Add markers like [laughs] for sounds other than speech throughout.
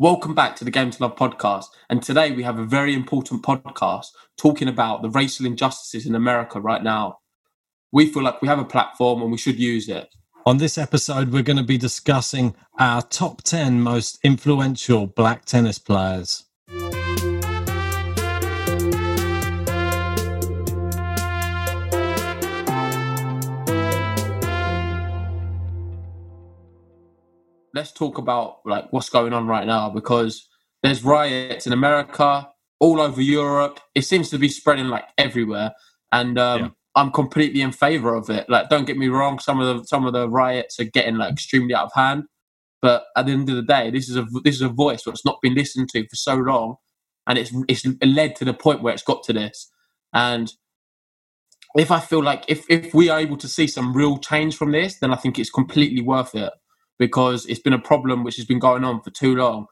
Welcome back to the Game to Love podcast. And today we have a very important podcast talking about the racial injustices in America right now. We feel like we have a platform and we should use it. On this episode, we're going to be discussing our top 10 most influential black tennis players. Let's talk about like what's going on right now because there's riots in America, all over Europe. It seems to be spreading like everywhere. And um, Yeah. I'm completely in favor of it. Like, don't get me wrong, some of the some of the riots are getting like extremely out of hand. But at the end of the day, this is a this is a voice that's not been listened to for so long, and it's it's led to the point where it's got to this. And if I feel like if if we are able to see some real change from this, then I think it's completely worth it because it's been a problem which has been going on for too long.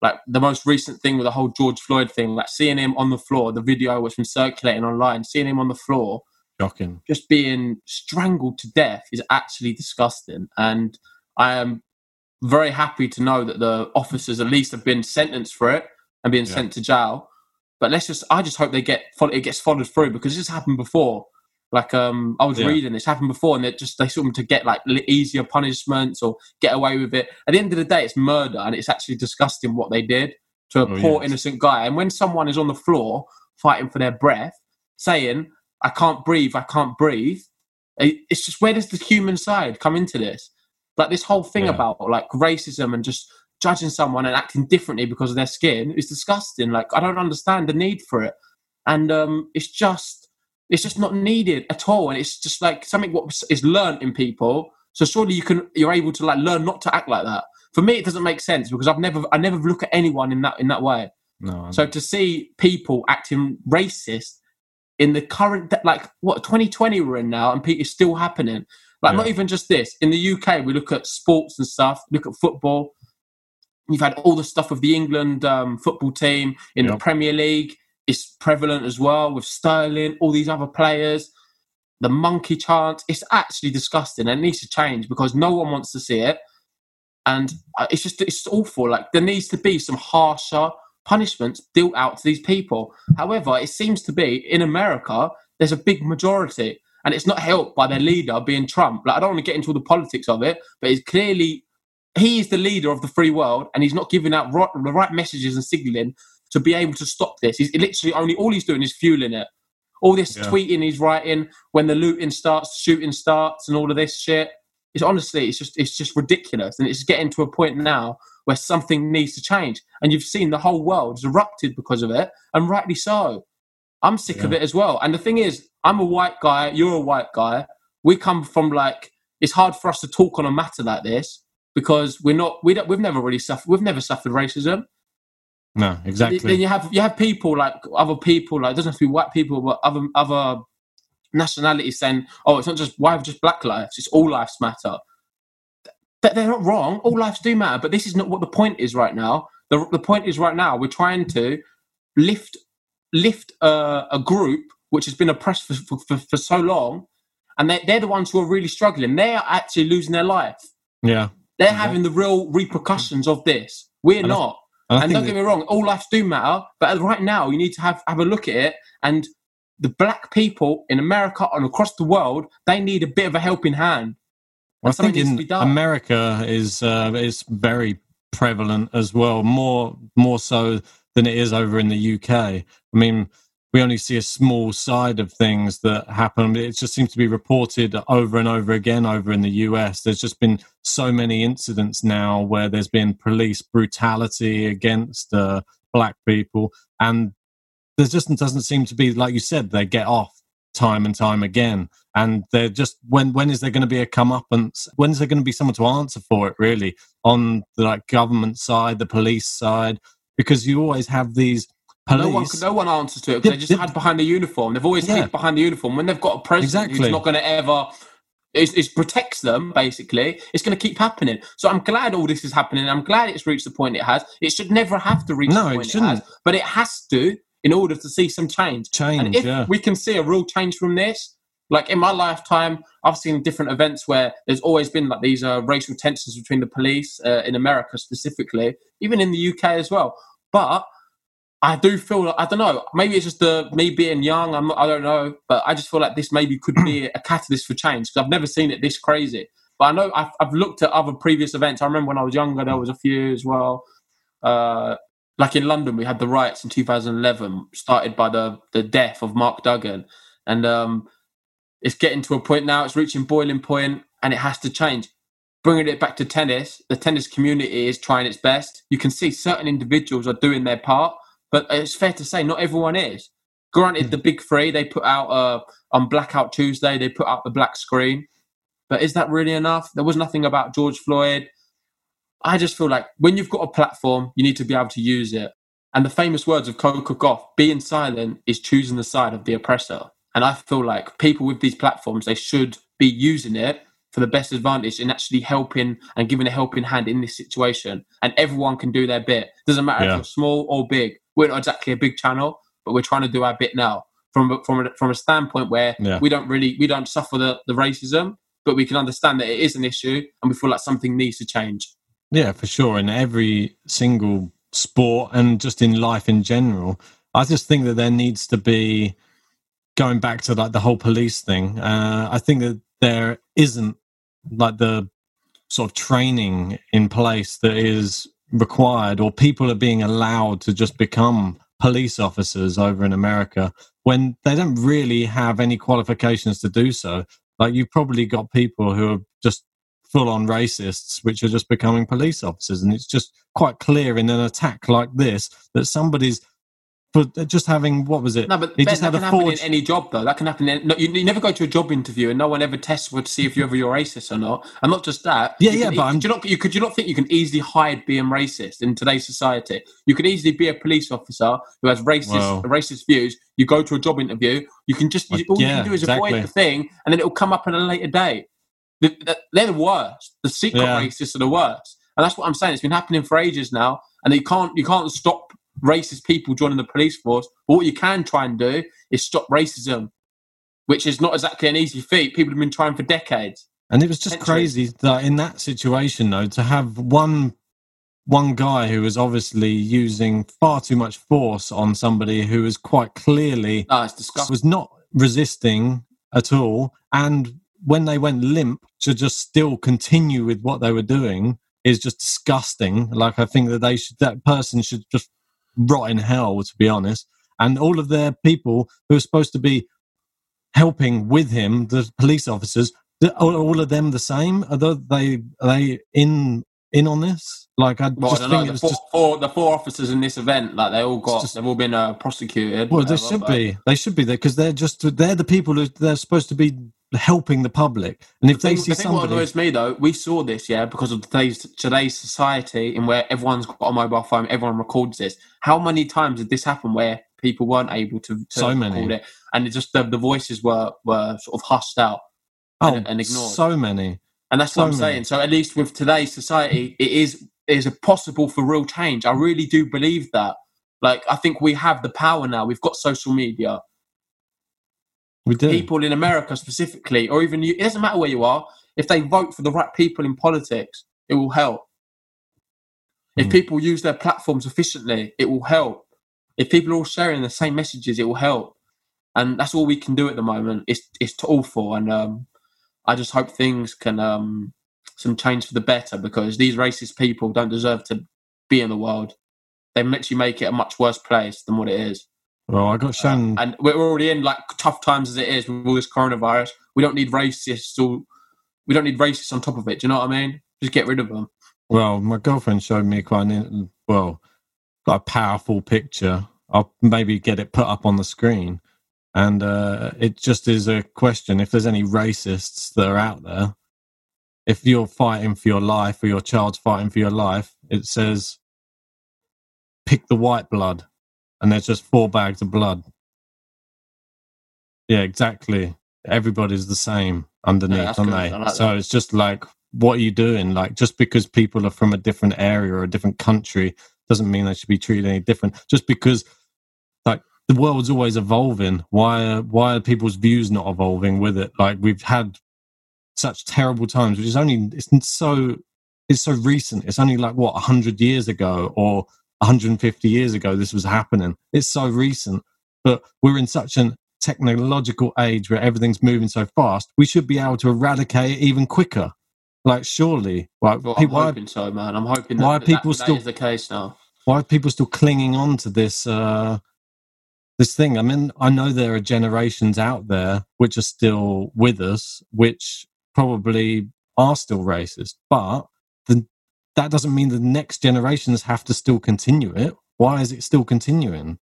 Like the most recent thing with the whole George Floyd thing, like seeing him on the floor, the video which been circulating online, seeing him on the floor, Shocking. just being strangled to death is actually disgusting. And I am very happy to know that the officers at least have been sentenced for it and being Yeah. sent to jail. But let's just, I just hope they get, it gets followed through because this has happened before. Like, um, I was Yeah. reading this happened before, and they just they sort them to get like easier punishments or get away with it. At the end of the day, it's murder, and it's actually disgusting what they did to a Oh, poor yes. innocent guy. And when someone is on the floor fighting for their breath, saying, I can't breathe, I can't breathe. It's just where does the human side come into this? Like this whole thing Yeah. about like racism and just judging someone and acting differently because of their skin is disgusting. Like I don't understand the need for it, and um, it's just it's just not needed at all. And it's just like something what is learned in people. So surely you can you're able to like learn not to act like that. For me, it doesn't make sense because I've never I never look at anyone in that in that way. No, So to see people acting racist in the current, like what 2020 we're in now, and it's still happening. Like not even just this. In the UK, we look at sports and stuff. Look at football. You've had all the stuff of the England um, football team in the Premier League. It's prevalent as well with Sterling, all these other players. The monkey chant. It's actually disgusting. and It needs to change because no one wants to see it and uh, it's just it's awful. Like there needs to be some harsher punishments dealt out to these people. However, it seems to be in America there's a big majority, and it's not helped by their leader being Trump. Like I don't want to get into all the politics of it, but it's clearly he is the leader of the free world, and he's not giving out right, the right messages and signaling to be able to stop this. He's literally only all he's doing is fueling it. All this Yeah. tweeting he's writing when the looting starts, shooting starts, and all of this shit it's honestly it's just it's just ridiculous. And it's getting to a point now where something needs to change. And you've seen the whole world has erupted because of it and rightly so. I'm sick of it as well. And the thing is i'm a white guy you're a white guy. We come from like it's hard for us to talk on a matter like this because we're not we don't we've never really suffered we've never suffered racism no, exactly. then you have you have people like other people like it doesn't have to be white people but other other nationalities saying oh it's not just why just black lives it's all lives matter that they're not wrong. All lives do matter, but this is not what the point is right now. The, the point is right now we're trying to lift lift a, a group which has been oppressed for, for, for, for so long, and they, they're the ones who are really struggling. They are actually losing their life. Yeah. They're having the real repercussions of this. We're And not. And I And don't get me wrong, all lives do matter, but right now you need to have, have a look at it. And the black people in America and across the world, they need a bit of a helping hand. I something think in be done. America is uh, is very prevalent as well, more more so than it is over in the UK. I mean, we only see a small side of things that happen. It just seems to be reported over and over again over in the US. There's just been so many incidents now where there's been police brutality against uh, black people, and there just doesn't seem to be, like you said, they get off time and time again and they're just when when is there going to be a comeuppance when is there going to be someone to answer for it really on the like government side the police side because you always have these No one, no one answers to it because they just hide behind the uniform. They've always Yeah. hid behind the uniform. When they've got a president Exactly. who's not going to ever, it, it protects them basically. It's going to keep happening. So I'm glad all this is happening. I'm glad it's reached the point it has. It should never have to reach No, the it point it, shouldn't. has, but it has to in order to see some change. change And if yeah we can see a real change from this, like in my lifetime, I've seen different events where there's always been like these uh, racial tensions between the police uh, in America specifically, even in the UK as well. But I do feel like, I don't know, maybe it's just the me being young. I'm not, I don't know, but I just feel like this maybe could be a catalyst for change because I've never seen it this crazy. But I know I've, I've looked at other previous events. I remember when I was younger, there was a few as well. Uh, like in London, we had the riots in 2011, started by the the death of Mark Duggan, and um, it's getting to a point now. It's reaching boiling point, and it has to change. Bringing it back to tennis, the tennis community is trying its best. You can see certain individuals are doing their part, but it's fair to say not everyone is. Granted, the big three they put out uh, on Blackout Tuesday, they put out the black screen, but is that really enough? There was nothing about George Floyd. I just feel like when you've got a platform, you need to be able to use it. And the famous words of Coco Gauff, being silent is choosing the side of the oppressor. And I feel like people with these platforms, they should be using it for the best advantage in actually helping and giving a helping hand in this situation. And everyone can do their bit. Doesn't matter Yeah. if you're small or big. We're not exactly a big channel, but we're trying to do our bit now from a- from a, from a standpoint where Yeah. we don't really we don't suffer the, the racism, but we can understand that it is an issue, and we feel like something needs to change. Yeah, for sure. In every single sport and just in life in general, I just think that there needs to be going back to like the whole police thing. Uh, I think that there isn't like the sort of training in place that is required, or people are being allowed to just become police officers over in America when they don't really have any qualifications to do so. Like you've probably got people who are just full on racists, which are just becoming police officers. And it's just quite clear in an attack like this that somebody's for just having what was it? No, but Ben, just that had can a happen in any job, though. That can happen. In, no, you, you never go to a job interview and no one ever tests for to see if you're ever you're racist or not. And not just that. Yeah, you yeah, can but I'm- could you not you, could you not think you can easily hide being racist in today's society? You could easily be a police officer who has racist Wow. racist views. You go to a job interview. You can just you, all you can do is exactly. avoid the thing, and then it will come up at a later date. The- the- They're the worst. The secret Yeah. racists are the worst, and that's what I'm saying. It's been happening for ages now, and you can't you can't stop racist people joining the police force. But what you can try and do is stop racism, which is not exactly an easy feat. People have been trying for decades. And it was just crazy that in that situation, though, to have one one guy who was obviously using far too much force on somebody who was quite clearly ah, No, disgusting. was not resisting at all, and when they went limp, to just still continue with what they were doing is just disgusting. Like I think that they should that person should just rot in hell, to be honest. And all of their people who are supposed to be helping with him, the police officers, are all of them the same? Are they are they in in on this? Like I Well, just think know. The four, just four, the four officers in this event, like they all got, just- they've all been uh, prosecuted. well, they whatever, should but- be. They should be there because they're just they're the people who they're supposed to be helping the public. And if The they thing, see the thing what annoys me though, we saw this, yeah, because of today's today's society in where everyone's got a mobile phone, everyone records this. How many times did this happen where people weren't able to, to So many. record it, and it just the, the voices were were sort of hushed out oh, and- and ignored. so many. And that's what I'm many. saying. So at least with today's society, it is it is possible for real change. I really do believe that. Like I think we have the power now. We've got social media. We do. People in America specifically, or even you, it doesn't matter where you are. If they vote for the right people in politics, it will help. If Mm. people use their platforms efficiently, it will help. If people are all sharing the same messages, it will help. And that's all we can do at the moment. It's it's awful, and um, I just hope things can um, some change for the better because these racist people don't deserve to be in the world. They literally make it a much worse place than what it is. Well, I got shown. And we're already in like tough times as it is with all this coronavirus. We don't need racists or we don't need racists on top of it. Do you know what I mean? Just get rid of them. Well, my girlfriend showed me quite an well, quite a powerful picture. I'll maybe get it put up on the screen, and uh, it just is a question: if there's any racists that are out there, if you're fighting for your life or your child's fighting for your life, it says pick the white blood, and there's just four bags of blood. Yeah, exactly. Everybody's the same underneath, that's aren't they? Like so it's just like, what are you doing? Like, just because people are from a different area or a different country doesn't mean they should be treated any different. Just because, like, the world's always evolving. Why? Are, why are people's views not evolving with it? Like, we've had such terrible times, which is only it's so it's so recent. It's only like what hundred years ago or 150 years ago this was happening. It's so recent, but we're in such an technological age where everything's moving so fast. We should be able to eradicate it even quicker. Like surely, like Well, I'm people, why, hoping so, man. I'm hoping that, why are people that still- is the case now. why are people still clinging on to this uh this thing i mean i know there are generations out there which are still with us which probably are still racist but that doesn't mean the next generations have to still continue it why is it still continuing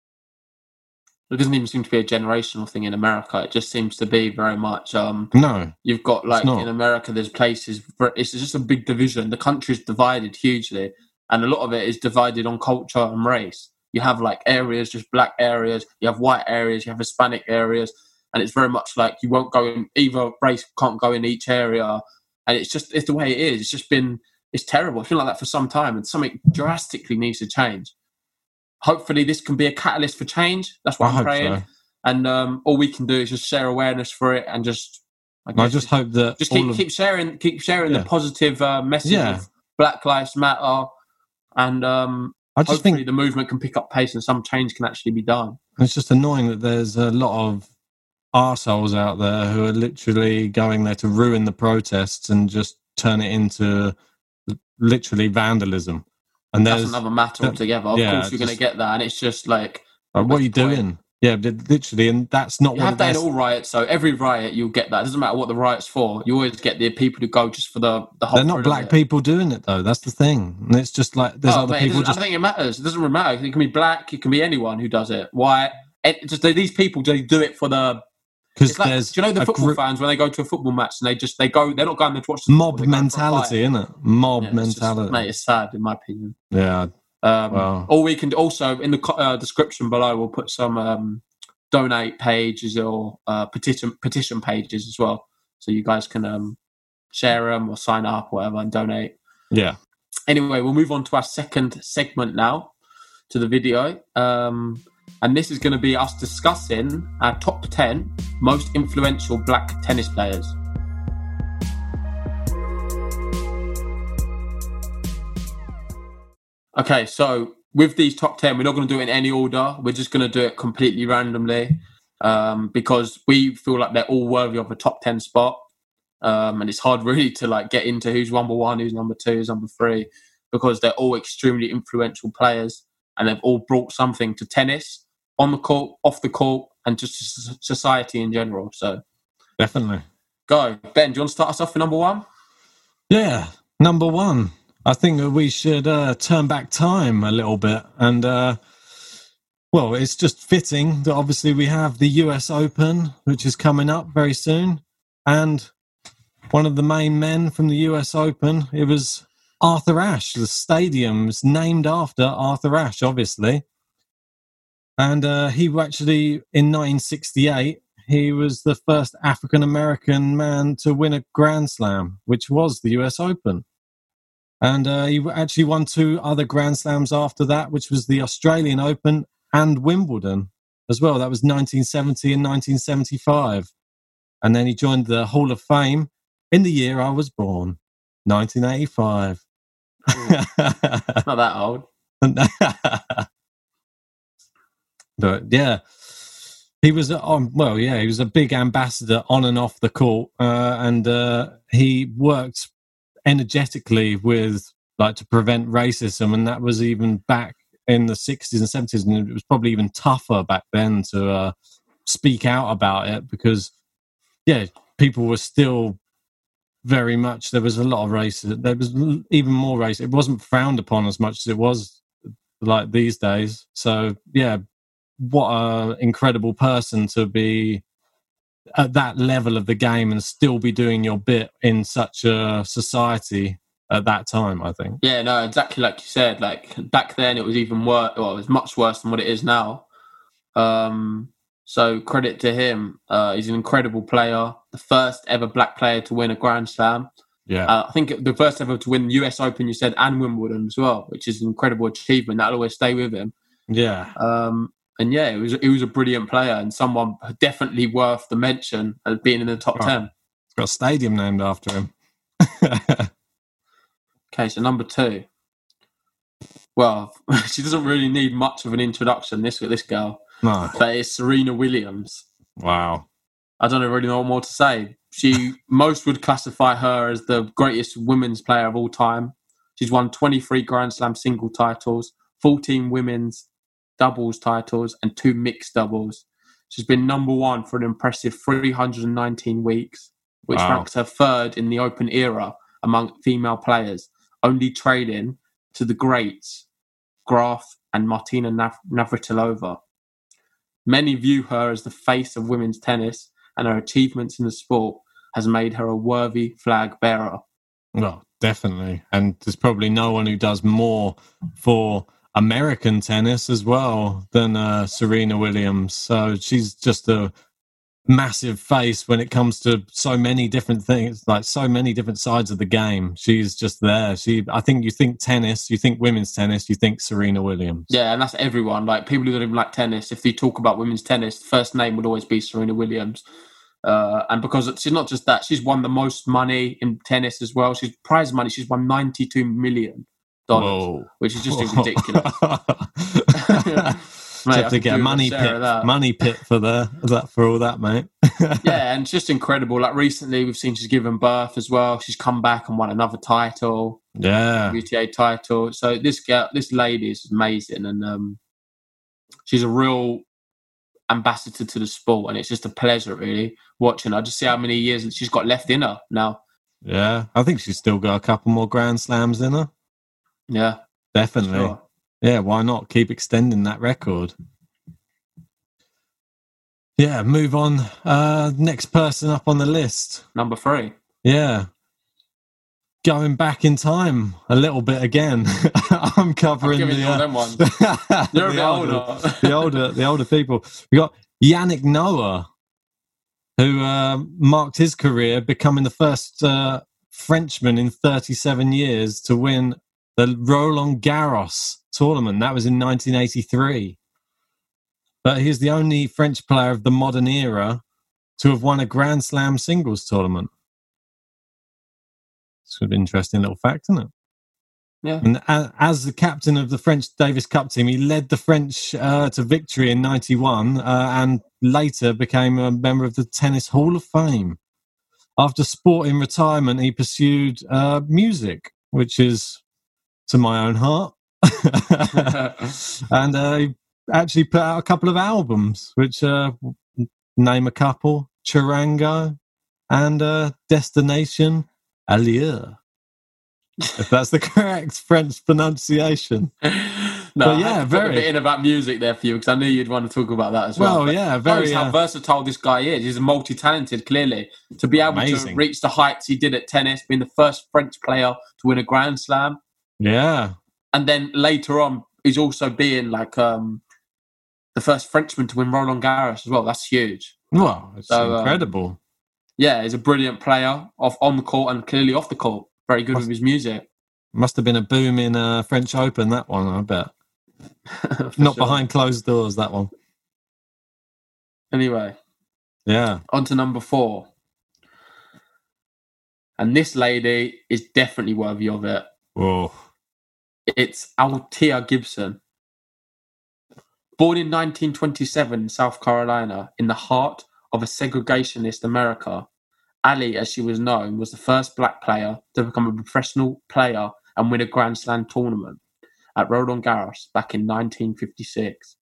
It doesn't even seem to be a generational thing in America. It just seems to be very much. Um, no you've got like in America, there's places. It's just a big division. The country's divided hugely, and a lot of it is divided on culture and race. You have like areas, just black areas. You have white areas. You have Hispanic areas, and it's very much like you won't go in either race can't go in each area, and it's just it's the way it is. It's just been it's terrible. It's been like that for some time, and something drastically needs to change. Hopefully, this can be a catalyst for change. That's what i I'm praying. so And um, all we can do is just share awareness for it, and just I, i just hope that just keep of, keep sharing keep sharing Yeah. the positive uh, message Yeah. of Black Lives Matter, and um, i just hopefully think the movement can pick up pace and some change can actually be done. It's just annoying that there's a lot of arseholes out there who are literally going there to ruin the protests and just turn it into literally vandalism. And That's another matter that- altogether. Of yeah, course, you're going to get that, and it's just like like, what are you point? doing? Yeah, literally, and that's not you have that in all riots. So every riot, you'll get that. It doesn't matter what the riot's for. You always get the people who go just for the the whole. They're not black people doing it though. That's the thing. And it's just like there's Oh, other mate, people just I think it matters. It doesn't really matter. It can be black. It can be anyone who does it. Why? It, just these people they do it for the because there's do you know the football group- fans when they go to a football match and they just they go they're not going there to watch the mob football, they're going for a mentality, isn't it? Mob Yeah, it's just- mentality. mate, it's sad in my opinion. yeah, Um, Wow. Or we can also in the uh, description below we'll put some um, donate pages or uh, petition petition pages as well, so you guys can um, share them or sign up or whatever and donate. yeah. Anyway, we'll move on to our second segment now to the video. Um, and this is going to be us discussing our top 10 most influential black tennis players. Okay, so with these top 10, we're not going to do it in any order. We're just going to do it completely randomly um, because we feel like they're all worthy of a top 10 spot. Um, and it's hard [laughs] really to like get into who's number one, who's number two, who's number three, because they're all extremely influential players and they've all brought something to tennis on the court, off the court, and just to society in general. So Definitely. go, Ben. Do you want to start us off with number one? Yeah, number one. I think that we should uh, turn back time a little bit. And, uh, well, it's just fitting that obviously we have the US Open, which is coming up very soon. And one of the main men from the US Open, it was Arthur Ashe. The stadium's named after Arthur Ashe, obviously. And uh, he actually, in 1968, he was the first African American man to win a Grand Slam, which was the US Open. And uh, he actually won two other Grand Slams after that, which was the Australian Open and Wimbledon as well. That was 1970 and 1975. And then he joined the Hall of Fame in the year I was born, 1985. Not that old. [laughs] but yeah, he was on. Well, yeah, he was a big ambassador on and off the court, uh, and uh, he worked energetically with like to prevent racism, and that was even back in the sixties and seventies, and it was probably even tougher back then to uh, speak out about it because, yeah, people were still very much there was a lot of racism. There was even more race. It wasn't frowned upon as much as it was like these days. So yeah, what an incredible person to be at that level of the game and still be doing your bit in such a society at that time. I think. Yeah, no, exactly like you said. Like back then, it was even worse. Well, it was much worse than what it is now. Um, so credit to him. Uh, he's an incredible player. The first ever black player to win a Grand Slam. Yeah, Uh, I think the first ever to win the US Open, you said, and Wimbledon as well, which is an incredible achievement. That'll always stay with him. yeah, Um, and yeah, it was it was a brilliant player and someone definitely worth the mention as being in the top Oh. ten. got a stadium named after him. [laughs] Okay, so number two. Well, [laughs] she doesn't really need much of an introduction. This this girl, no, but it's Serena Williams. wow, I don't really know what more to say. She [laughs] most would classify her as the greatest women's player of all time. She's won 23 Grand Slam single titles, 14 women's doubles titles, and two mixed doubles. She's been number one for an impressive 319 weeks, which Wow. ranks her third in the Open era among female players, only trading to the greats Graf and Martina Nav- Navratilova. Many view her as the face of women's tennis, and her achievements in the sport has made her a worthy flag bearer. well, definitely, and there's probably no one who does more for American tennis as well than uh, Serena Williams. So she's just a massive face when it comes to so many different things, like so many different sides of the game. She's just there. She, I think, you think tennis, you think women's tennis, you think Serena Williams. Yeah, and that's everyone. Like people who don't even like tennis, if you talk about women's tennis, the first name would always be Serena Williams. Uh, and because she's not just that, she's won the most money in tennis as well. She's prize money. She's won ninety-two million dollars, which is just [laughs] ridiculous. [laughs] Mate, have to get a money pit, money pit for the that for all that, mate. [laughs] yeah, and it's just incredible. Like recently, we've seen she's given birth as well. She's come back and won another title. yeah, WTA title. So this girl, this lady is amazing, and um, she's a real ambassador to the sport, and it's just a pleasure really watching. her. I just see how many years she's got left in her now. yeah. I think she's still got a couple more Grand Slams in her. Yeah, Definitely. sure. Yeah, why not keep extending that record? Yeah, move on. Uh, next person up on the list. Number three. Yeah. Going back in time a little bit again. [laughs] I'm covering giving the, you uh, them ones. [laughs] the You're bit older, older. [laughs] the older, the older people. We got Yannick Noah, who uh, marked his career becoming the first uh, Frenchman in 37 years to win the Roland Garros tournament. That was in 1983. But he's the only French player of the modern era to have won a Grand Slam singles tournament. It's an interesting little fact, isn't it? Yeah. And as the captain of the French Davis Cup team, he led the French uh, to victory in '91, uh, and later became a member of the Tennis Hall of Fame. After sport in retirement, he pursued uh, music, which is to my own heart. [laughs] and uh, he actually put out a couple of albums, which uh, name a couple: Charango and uh, Destination Ailleurs. if that's the [laughs] correct French pronunciation. no, But yeah, had to put very- bit in about music there for you because I knew you'd want to talk about that as well. Well, But yeah, very. how Uh, versatile this guy is. He's multi-talented, clearly. To be able to reach the heights he did at tennis, being the first French player to win a Grand Slam, yeah, and then later on, he's also being like um, the first Frenchman to win Roland Garros as well. That's huge. Well, it's So, um, incredible. Yeah, he's a brilliant player off on the court and clearly off the court. Very good with his music. Must have been a boom in uh, French Open, that one, I bet. [laughs] Not sure. behind closed doors, that one. Anyway, Yeah. on to number four. And this lady is definitely worthy of it. Whoa. It's Althea Gibson. Born in 1927 in South Carolina, in the heart of a segregationist America, Ali, as she was known, was the first black player to become a professional player and win a Grand Slam tournament at Roland Garros back in 1956.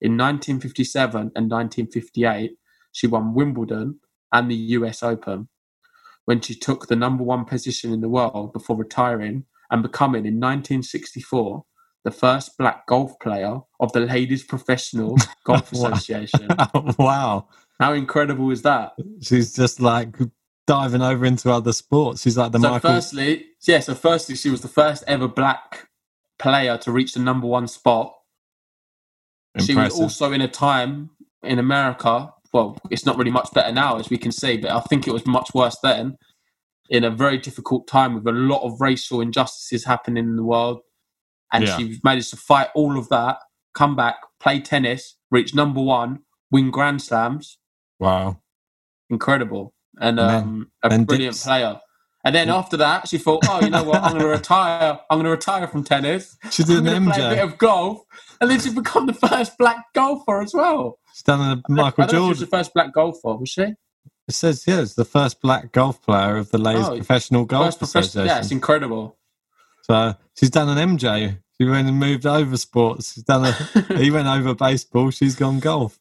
In 1957 and 1958, she won Wimbledon and the US Open when she took the number one position in the world before retiring and becoming in 1964 the first black golf player of the Ladies Professional [laughs] Golf Association. [laughs] wow. How incredible is that? She's just like diving over into other sports. She's like the so, Michael. firstly, yeah, so firstly, she was the first ever black player to reach the number one spot. Impressive. She was also in a time in America. Well, it's not really much better now, as we can see, but I think it was much worse then. In a very difficult time with a lot of racial injustices happening in the world, and Yeah. she managed to fight all of that, come back, play tennis, reach number one, win Grand Slams. Wow. Incredible, and And um, a then brilliant dips- player. And then after that, she thought, "Oh, you know what? I'm going [laughs] to retire. I'm going to retire from tennis. She did I'm an to play a bit of golf." And then she become the first black golfer as well. She's done a Michael I if she was the first black golfer, was she? It says, yeah, it's the first black golf player of the Ladies Oh, Professional Golf professional. Yeah, it's incredible. So she's done an MJ. She went and moved over sports. She's done a. [laughs] he went over baseball. She's gone golf.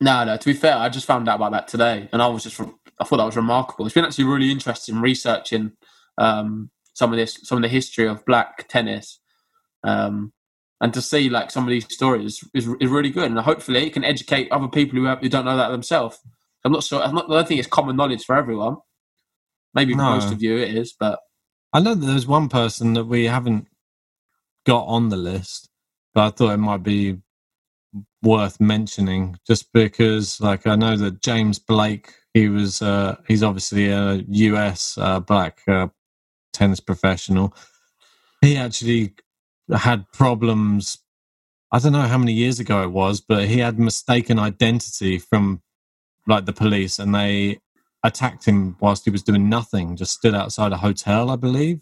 No, no. To be fair, I just found out about that today, and I was just I thought that was remarkable. It's been actually really interesting researching um, some of this, some of the history of black tennis, um, and to see like some of these stories is, is really good. And hopefully, it can educate other people who, have, who don't know that themselves. I'm not sure. I'm not, I don't think it's common knowledge for everyone. Maybe No. most of you it is, but I know that there's one person that we haven't got on the list, but I thought it might be worth mentioning just because, like, I know that James Blake, he was, uh, he's obviously a US uh, black uh, tennis professional. He actually had problems. I don't know how many years ago it was, but he had mistaken identity from like the police and they attacked him whilst he was doing nothing, just stood outside a hotel, I believe.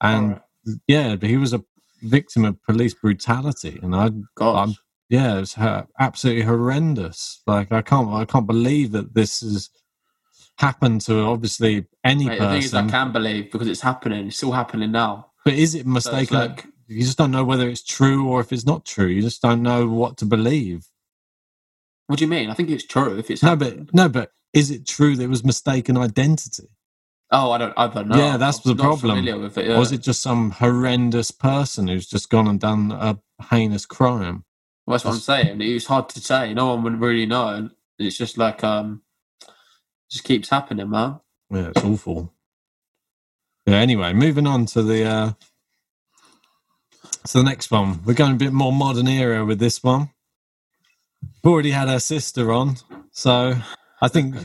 And yeah, but he was a victim of police brutality. And I, I'm- yeah, it's ho- absolutely horrendous. Like I can't, I can't believe that this has happened to obviously any Mate, the thing is, I person. can believe because it's happening. It's still happening now. But is it So it's like- you just don't know whether it's true or if it's not true. You just don't know what to believe. What do you mean? I think it's true. If it's No, happened. but no, but is it true that it was mistaken identity? oh, I don't, I don't know. Yeah, that's I'm the problem. it, Or is it just some horrendous person who's just gone and done a heinous crime? Well, that's what I'm saying. It's hard to say. No one would really know. It's just like um, just keeps happening, man. Yeah, it's awful. Yeah. Anyway, moving on to the uh, to the next one. We're going a bit more modern era with this one. Already had her sister on, so I think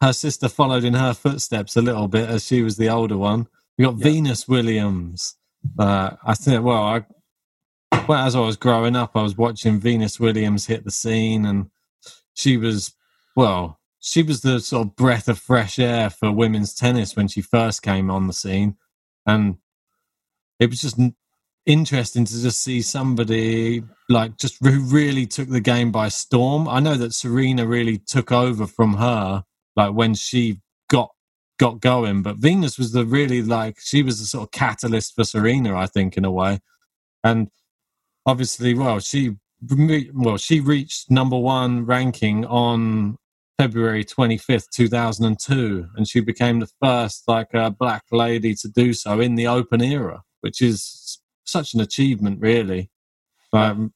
her sister followed in her footsteps a little bit as she was the older one. We got Venus Williams. Uh, I think. Well, I well as I was growing up, I was watching Venus Williams hit the scene, and she was well. She was the sort of breath of fresh air for women's tennis when she first came on the scene, and it was just interesting to just see somebody like just who really took the game by storm. I know that Serena really took over from her, like when she got got going, but Venus was the really like she was the sort of catalyst for Serena, I think, in a way, and obviously, well, she well she reached number one ranking on February 25th, 2002, and she became the first like uh, black lady to do so in the open era, which is such an achievement, really. Um,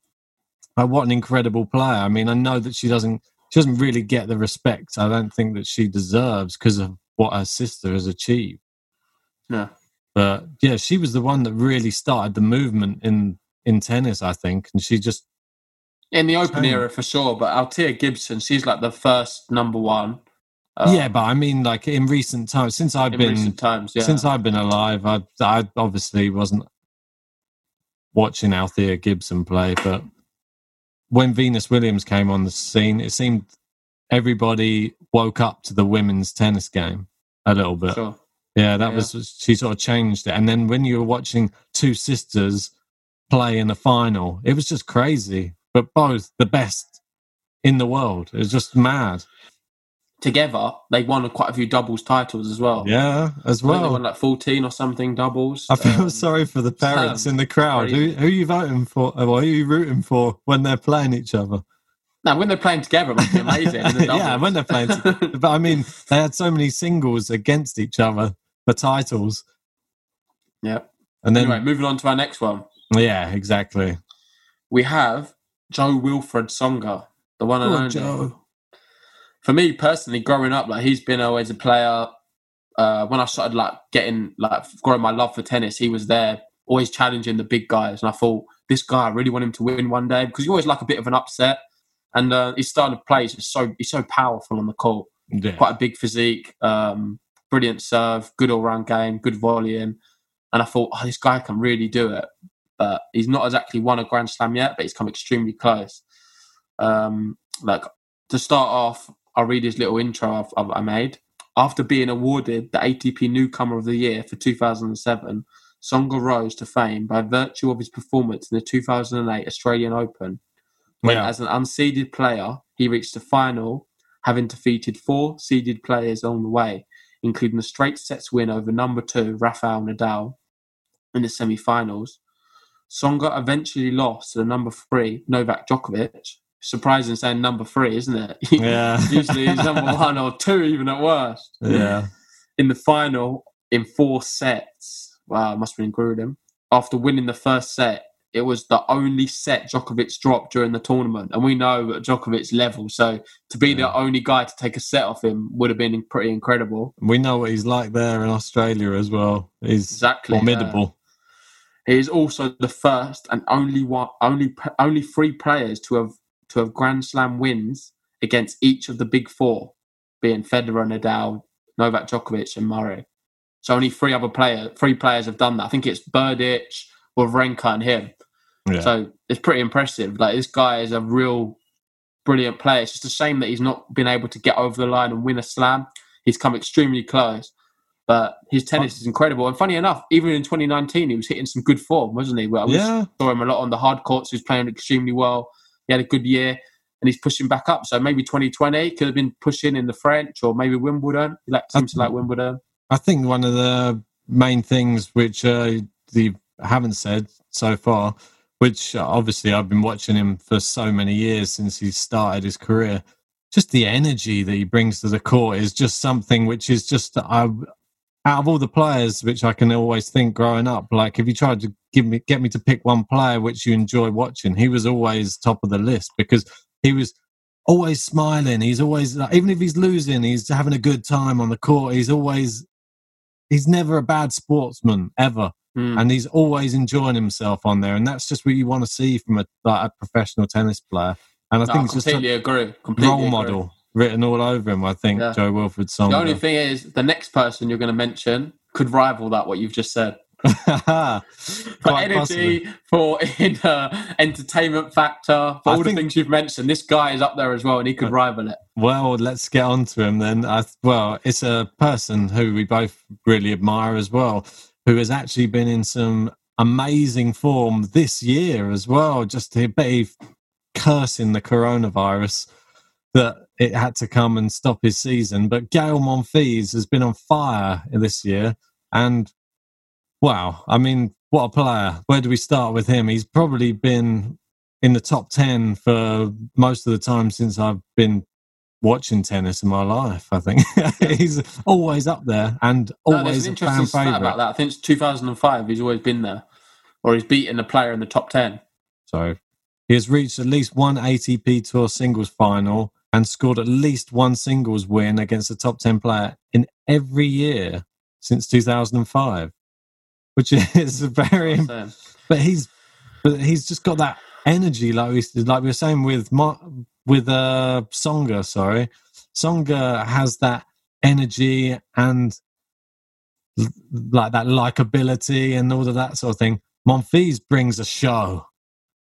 uh, what an incredible player! I mean, I know that she doesn't she doesn't really get the respect I don't think that she deserves because of what her sister has achieved. Yeah. But yeah, she was the one that really started the movement in in tennis, I think, and she just In the open era for sure, but Althea Gibson, she's like the first number one. uh, yeah, but I mean, like in recent times, since I've been times, yeah. since I've been alive, I I obviously wasn't watching Althea Gibson play, but when Venus Williams came on the scene, it seemed everybody woke up to the women's tennis game a little bit. sure. Yeah, that Yeah. was she sort of changed it. And then when you were watching two sisters play in the final, it was just crazy. But both the best in the world. It was just mad. Together, they won quite a few doubles titles as well. Yeah, as think they well. won like 14 or something doubles. I feel Um, sorry for the parents um, in the crowd. Who, who are you voting for? Or who are you rooting for when they're playing each other? Now, when they're playing together, it must be [laughs] amazing. yeah, when they're playing. together. [laughs] but I mean, they had so many singles against each other for titles, yeah. and then Anyway, moving on to our next one. yeah, exactly. We have Jo Wilfried Tsonga, the one and Oh, only. Joe. For me personally, growing up, like he's been always a player. Uh, when I started like getting like growing my love for tennis, he was there, always challenging the big guys, and I thought this guy, I really want him to win one day because you always like a bit of an upset. And uh, his style of play just so he's so powerful on the court. Yeah. quite a big physique, um, brilliant serve, good all round game, good volleying. And I thought, oh, this guy can really do it. But he's not exactly won a Grand Slam yet, but he's come extremely close. Um, like to start off, I'll read his little intro I've, I've, I made. After being awarded the ATP Newcomer of the Year for 2007, Tsonga rose to fame by virtue of his performance in the 2008 Australian Open, when, Yeah. as an unseeded player, he reached the final, having defeated four seeded players along the way, including the straight sets win over number two Rafael Nadal in the semi-finals. Tsonga eventually lost to the number three Novak Djokovic. Surprising saying number three, isn't it? [laughs] Yeah. [laughs] Usually he's number one or two, even at worst. Yeah. In the final, in four sets. Wow, must have been grueling. After winning the first set, it was the only set Djokovic dropped during the tournament. And we know at Djokovic's level, so to be the only guy to take a set off him would have been pretty incredible. We know what he's like there in Australia as well. He's Exactly, formidable. He is also the first and only one, only only three players to have to have Grand Slam wins against each of the big four, being Federer, Nadal, Novak Djokovic, and Murray. So only three other players, three players have done that. I think it's Berdych, Wawrinka, and him. Yeah. So it's pretty impressive. Like this guy is a real brilliant player. It's just a shame that he's not been able to get over the line and win a slam. He's come extremely close, but his tennis is incredible. And funny enough, even in 2019, he was hitting some good form, wasn't he? Well, we Yeah. saw him a lot on the hard courts. He was playing extremely well. He had a good year, and he's pushing back up. So maybe 2020 could have been pushing in the French or maybe Wimbledon. He like seems to like Wimbledon. I think one of the main things which uh, you haven't said so far, which uh, obviously I've been watching him for so many years since he started his career, just the energy that he brings to the court is just something which is just I, out of all the players which I can always think growing up. Like if you tried to give me get me to pick one player which you enjoy watching, he was always top of the list because he was always smiling. He's always like, even if he's losing, he's having a good time on the court. He's always he's never a bad sportsman ever, Hmm. and he's always enjoying himself on there. And that's just what you want to see from a like a professional tennis player. And I No, think I it's just a agree. Completely role agree. model written all over him. I think Yeah. Jo Wilfried Song. The only thing is, the next person you're going to mention could rival that what you've just said. [laughs] For energy, for [laughs] in, uh, entertainment factor, for I all the things you've mentioned, this guy is up there as well, and he could rival it. Well, let's get on to him then. I, well, it's a person who we both really admire as well, who has actually been in some amazing form this year as well. Just to be cursing the coronavirus that it had to come and stop his season. But Gael Monfils has been on fire this year. And wow, I mean, what a player. Where do we start with him? He's probably been in the top 10 for most of the time since I've been watching tennis in my life. I think [laughs] he's always up there and No, there's always an a interesting fan stat about that. I think it's 2005. He's always been there, or he's beaten a player in the top 10. So he has reached at least one ATP Tour singles final and scored at least one singles win against a top 10 player in every year since 2005, which [laughs] is very. So, But he's, but he's just got that energy, like we like we were saying with Mar- with uh Tsonga. Sorry, Tsonga has that energy and like that likability and all of that sort of thing. Monfils brings a show.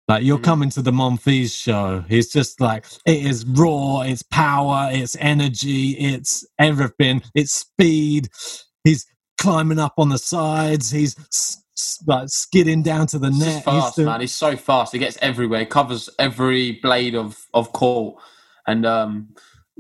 Like you're Mhm. coming to the Monfils show. He's just like it is raw, it's power, it's energy, it's everything, it's speed. He's climbing up on the sides. He's like skidding down to the He's net. fast, He's doing- man. He's so fast. He gets everywhere. He covers every blade of of court. And um,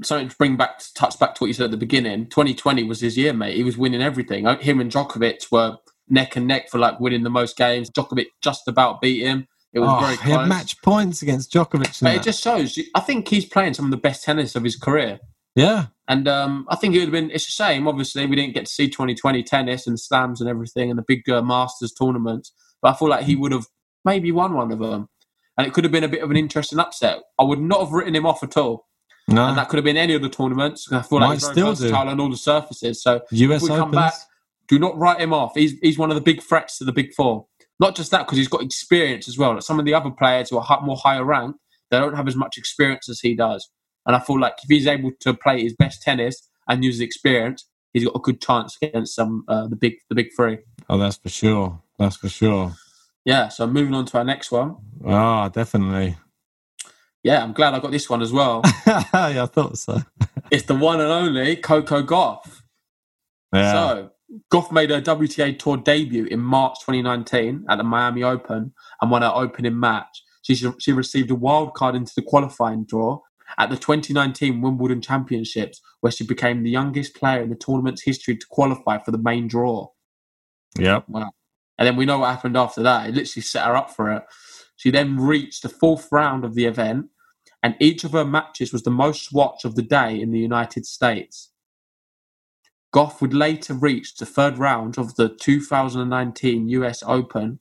something to bring back, touch back to what you said at the beginning. 2020 was his year, mate. He was winning everything. Uh, Him and Djokovic were neck and neck for like winning the most games. Djokovic just about beat him. It was Oh, very he had match points against Djokovic. but it that. just shows. I think he's playing some of the best tennis of his career. yeah, And um, I think it would have been. It's a shame, obviously, we didn't get to see 2020 tennis and slams and everything and the big uh, Masters tournaments. But I feel like he would have maybe won one of them, and it could have been a bit of an interesting upset. I would not have written him off at all, no. and that could have been any of the tournaments. I feel Might like he's very still do. versatile on all the surfaces. So US if we come back, do not write him off. He's he's one of the big threats to the big four. Not just that, because he's got experience as well. Like some of the other players who are more higher ranked, they don't have as much experience as he does. And I feel like if he's able to play his best tennis and use the experience, he's got a good chance against some uh, the big the big three. Oh, that's for sure. That's for sure. Yeah. So moving on to our next one. Ah, definitely. Yeah, I'm glad I got this one as well. [laughs] yeah, I thought so. it's the one and only Coco Gauff. Yeah. So, Gauff made her WTA Tour debut in March 2019 at the Miami Open and won her opening match. She, she received a wild card into the qualifying draw at the 2019 Wimbledon Championships, where she became the youngest player in the tournament's history to qualify for the main draw. yep. And then we know what happened after that. It literally set her up for it. She then reached the fourth round of the event, and each of her matches was the most watched of the day in the United States. Gauff would later reach the third round of the 2019 US Open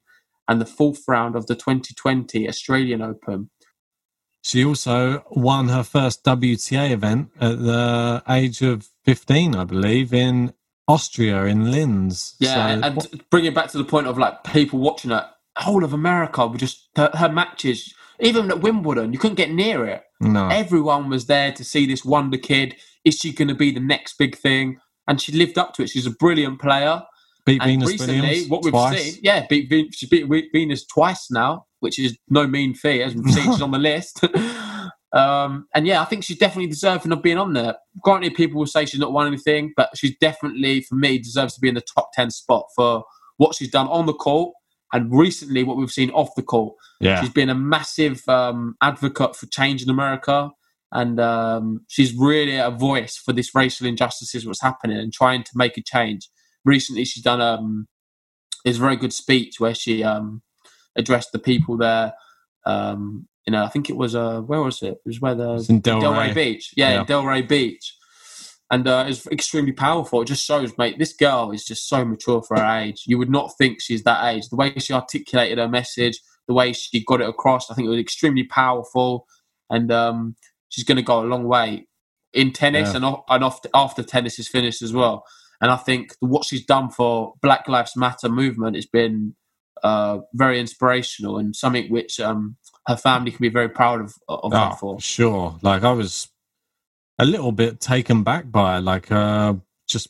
and the fourth round of the 2020 Australian Open. She also won her first WTA event at the age of 15, I believe, in Austria, in Linz. Yeah, So- and, and bring it back to the point of like people watching it, whole of America were just her, her matches. Even at Wimbledon, you couldn't get near it. no. Everyone was there to see this wonder kid. Is she going to be the next big thing? And she lived up to it. She's a brilliant player. Beat And Venus recently, Williams what we've twice. seen, yeah, beat, she's beat Venus twice now, which is no mean feat, as we've seen she's on the [laughs] list. [laughs] um, and yeah, I think she's definitely deserving of being on there. Granted, people will say she's not won anything, but she's definitely, for me, deserves to be in the top 10 spot for what she's done on the court and recently what we've seen off the court. Yeah. She's been a massive um, advocate for change in America, and um, she's really a voice for this racial injustices, what's happening, and trying to make a change. Recently, she's done um, this very good speech where she um, addressed the people there. Um, you know, I think it was uh, where was it? It was where the in Delray. Beach, yeah, Yeah. Delray Beach. And uh, it's extremely powerful. It just shows, mate, this girl is just so mature for her age. You would not think she's that age. The way she articulated her message, the way she got it across, I think it was extremely powerful. And um, she's going to go a long way in tennis Yeah. and, off, and after, after tennis is finished as well. And I think what she's done for Black Lives Matter movement has been uh, very inspirational and something which um, her family can be very proud of, of her Oh, for. sure. Like I was a little bit taken back by it, like uh, just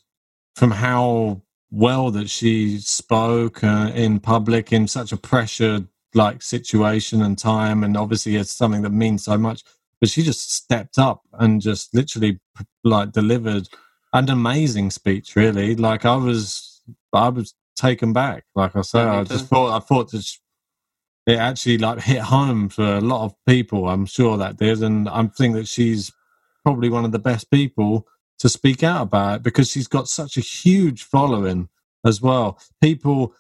from how well that she spoke uh, in public in such a pressured like situation and time, and obviously it's something that means so much. But she just stepped up and just literally like delivered an amazing speech. Really, like I was, I was taken back. Like I said I just thought, I thought that it actually like hit home for a lot of people. I'm sure that did, and I think that she's probably one of the best people to speak out about it because she's got such a huge following as well. People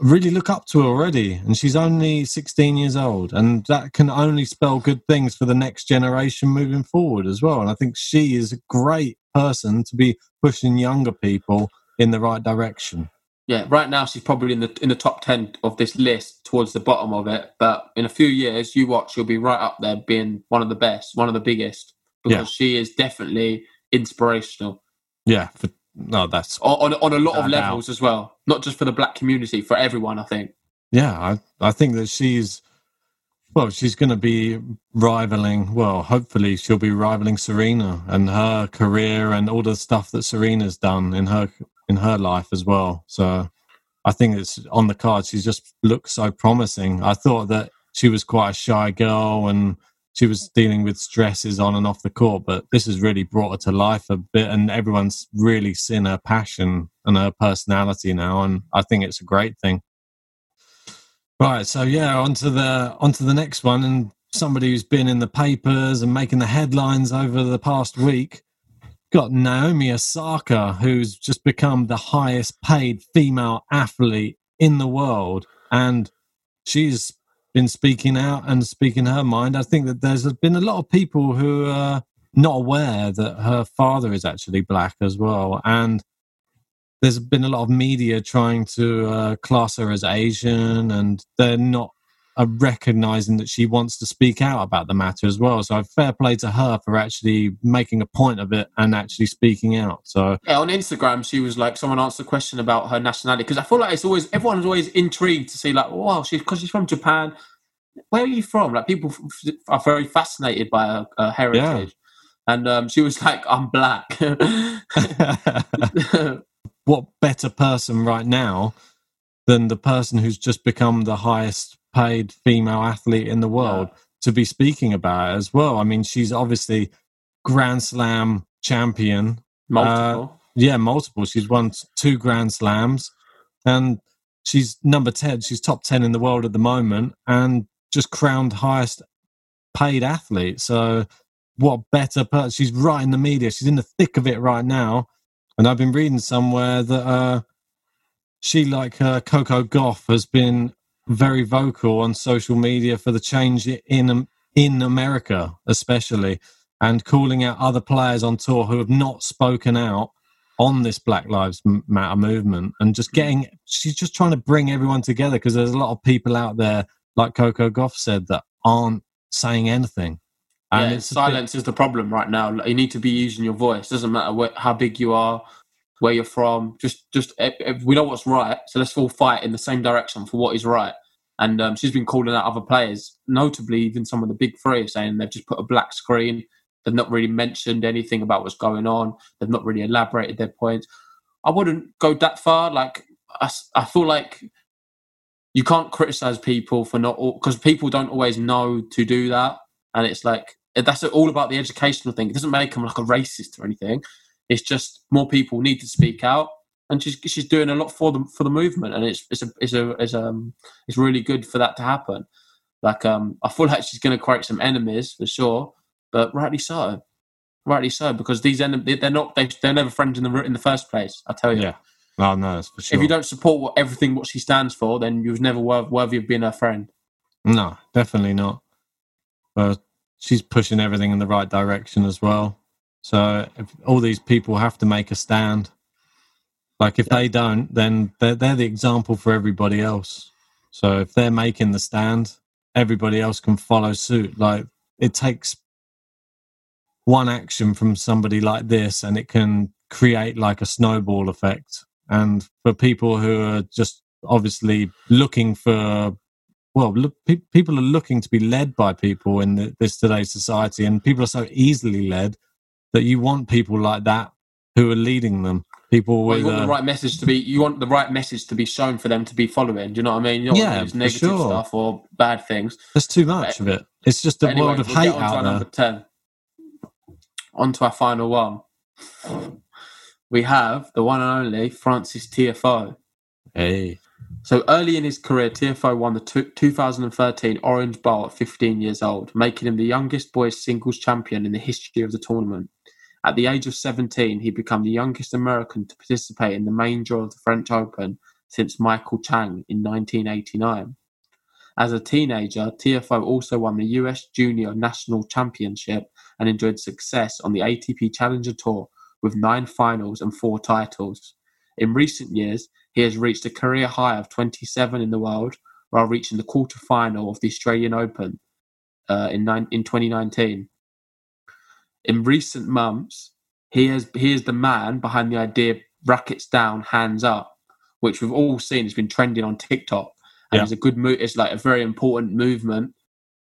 really look up to already, and she's only 16 years old, and that can only spell good things for the next generation moving forward as well. And I think she is a great person to be pushing younger people in the right direction. Yeah, right now she's probably in the in the top ten of this list, towards the bottom of it. But in a few years, you watch, she'll be right up there, being one of the best, one of the biggest, because Yeah. she is definitely inspirational Yeah, for, no, that's on on, on a lot of levels as well. Not just for the black community, for everyone. I think. yeah, I, I think that she's Well, she's going to be rivaling. Well, hopefully, she'll be rivaling Serena and her career and all the stuff that Serena's done in her in her life as well. So, I think it's on the card. She just looks so promising. I thought that she was quite a shy girl and she was dealing with stresses on and off the court, but this has really brought her to life a bit, and everyone's really seen her passion and her personality now, and I think it's a great thing. Right, so yeah, onto the onto the next one, and somebody who's been in the papers and making the headlines over the past week. Got Naomi Osaka, who's just become the highest paid female athlete in the world, and she's been speaking out and speaking her mind. I think that there's been a lot of people who are not aware that her father is actually black as well, and there's been a lot of media trying to uh, class her as Asian, and they're not uh, recognizing that she wants to speak out about the matter as well. So fair play to her for actually making a point of it and actually speaking out. So yeah, on Instagram, she was like, someone asked a question about her nationality because I feel like it's always everyone's always intrigued to see like, wow, she's because she's from Japan. Where are you from? Like people f- are very fascinated by her, her heritage. Yeah. And um, she was like, I'm black. [laughs] [laughs] what better person right now than the person who's just become the highest paid female athlete in the world yeah. to be speaking about it as well. I mean, she's obviously Grand Slam champion. Multiple. Uh, yeah, multiple. She's won two Grand Slams and she's number 10. She's top 10 in the world at the moment and just crowned highest paid athlete. So, what better person? She's right in the media. She's in the thick of it right now. And I've been reading somewhere that uh, she, like uh, Coco Gauff, has been very vocal on social media for the change in um, in America, especially, and calling out other players on tour who have not spoken out on this Black Lives Matter movement, and just mm. getting. She's just trying to bring everyone together because there's a lot of people out there, like Coco Gauff said, that aren't saying anything. And yeah, silence bit... is the problem right now. You need to be using your voice. Doesn't matter where, how big you are, where you're from. Just, just if, if we know what's right, so let's all fight in the same direction for what is right. And um, she's been calling out other players, notably even some of the big three, saying they've just put a black screen. They've not really mentioned anything about what's going on. They've not really elaborated their points. I wouldn't go that far. Like I, I feel like you can't criticize people for not because people don't always know to do that, and it's like eh, that's all about the educational thing. It doesn't make them like a racist or anything. It's just more people need to speak out, and she's she's doing a lot for the for the movement, and it's it's a it's a it's um it's really good for that to happen. Like um, I feel like she's going to create some enemies for sure, but rightly so, rightly so, because these enemies they're not they they're never friends in the in the first place. I tell you. Yeah. Oh no, that's for sure. If you don't support what, everything what she stands for, then you're never worthy of being her friend. No, definitely not. But she's pushing everything in the right direction as well. So all these people have to make a stand. Like if yeah. they don't, then they're, they're the example for everybody else. So if they're making the stand, everybody else can follow suit. Like it takes one action from somebody like this, and it can create like a snowball effect. And for people who are just obviously looking for well, look, pe- people are looking to be led by people in the, this today's society, and people are so easily led that you want people like that who are leading them. People well, with you want uh, the right message to be. You want the right message to be shown for them to be following. Do you know what I mean? You yeah, want negative sure. stuff or bad things. There's too much but, of it. It's just a anyway, world of we'll hate out there. Number ten. On to our final one. We have the one and only Frances Tiafoe. Hey. So early in his career, Tiafoe won the 2013 Orange Bowl at 15 years old, making him the youngest boys singles champion in the history of the tournament. At the age of 17, he became the youngest American to participate in the main draw of the French Open since Michael Chang in 1989. As a teenager, Tiafoe also won the US Junior National Championship and enjoyed success on the ATP Challenger Tour with nine finals and four titles. In recent years, he has reached a career high of 27 in the world while reaching the quarter-final of the Australian Open uh, in, nine, in 2019. In recent months, he has he is the man behind the idea "rackets down, hands up," which we've all seen has been trending on TikTok, and yeah. it's a good move. It's like a very important movement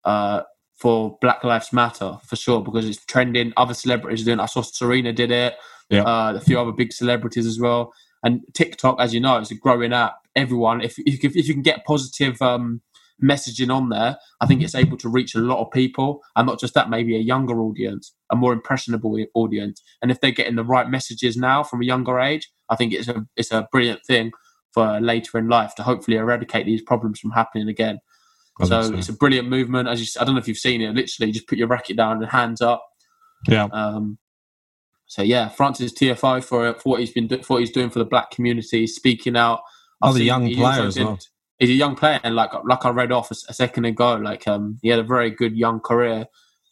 uh, for Black Lives Matter for sure because it's trending. Other celebrities are doing. it. I saw Serena did it. Yeah. Uh, a few other big celebrities as well. And TikTok, as you know, is a growing app. Everyone, if if, if you can get positive um, messaging on there, I think it's able to reach a lot of people, and not just that, maybe a younger audience, a more impressionable audience. And if they're getting the right messages now from a younger age, I think it's a it's a brilliant thing for later in life to hopefully eradicate these problems from happening again. So, so. it's a brilliant movement. As you, I don't know if you've seen it. Literally, just put your racket down and hands up. Yeah. Um, so yeah, Frances Tiafoe for, for what he's been for what he's doing for the black community, speaking out. I've Other young player as well. He's a young player, and like like I read off a second ago, like um, he had a very good young career.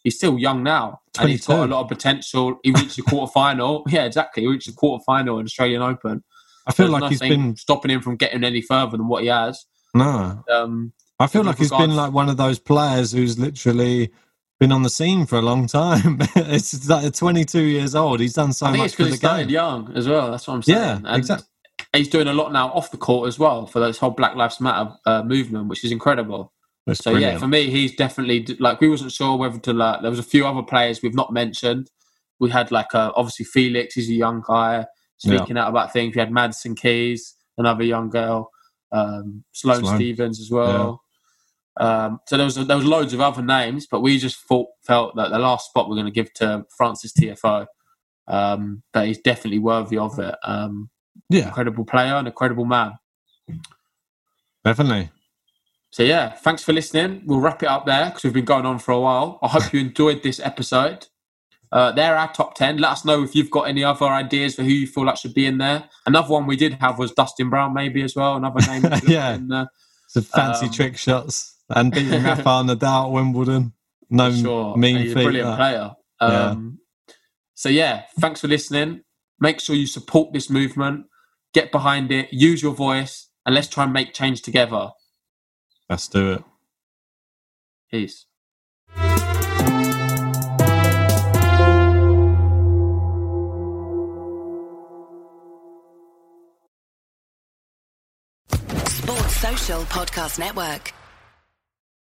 He's still young now, and he's got a lot of potential. He reached the quarter final. [laughs] Yeah, exactly. He reached the quarter final in Australian Open. I feel There's like he's been stopping him from getting any further than what he has. no. Um, I feel like he's been like one of those players who's literally been on the scene for a long time. [laughs] it's like 22 years old. He's done so much for because the he started game. young as well. That's what I'm saying. Yeah, And exact- He's doing a lot now off the court as well for this whole Black Lives Matter uh, movement, which is incredible. It's So brilliant. yeah, for me, he's definitely like we wasn't sure whether to like. There was a few other players we've not mentioned. We had like uh, obviously Felix. He's a young guy speaking out about things. We had Madison Keys, another young girl. Um, Sloane, Sloane. Stevens as well. Um, so there was there was loads of other names, but we just thought felt that the last spot we're going to give to Frances Tiafoe. Um, that he's definitely worthy of it. Um, yeah, incredible player and incredible man. definitely. So yeah, thanks for listening. We'll wrap it up there because we've been going on for a while. I hope you enjoyed this episode. Uh, they're our top ten. Let us know if you've got any other ideas for who you feel like should be in there. Another one we did have was Dustin Brown, maybe as well. Another [laughs] name. Yeah. in there. Some fancy Um, trick shots and beating [laughs] Rafael Nadal at Wimbledon. No sure. mean He's a brilliant that. player. Yeah. Um, So yeah, thanks for listening. Make sure you support this movement, get behind it, use your voice, and let's try and make change together. Let's do it. Peace. Sports Social Podcast Network.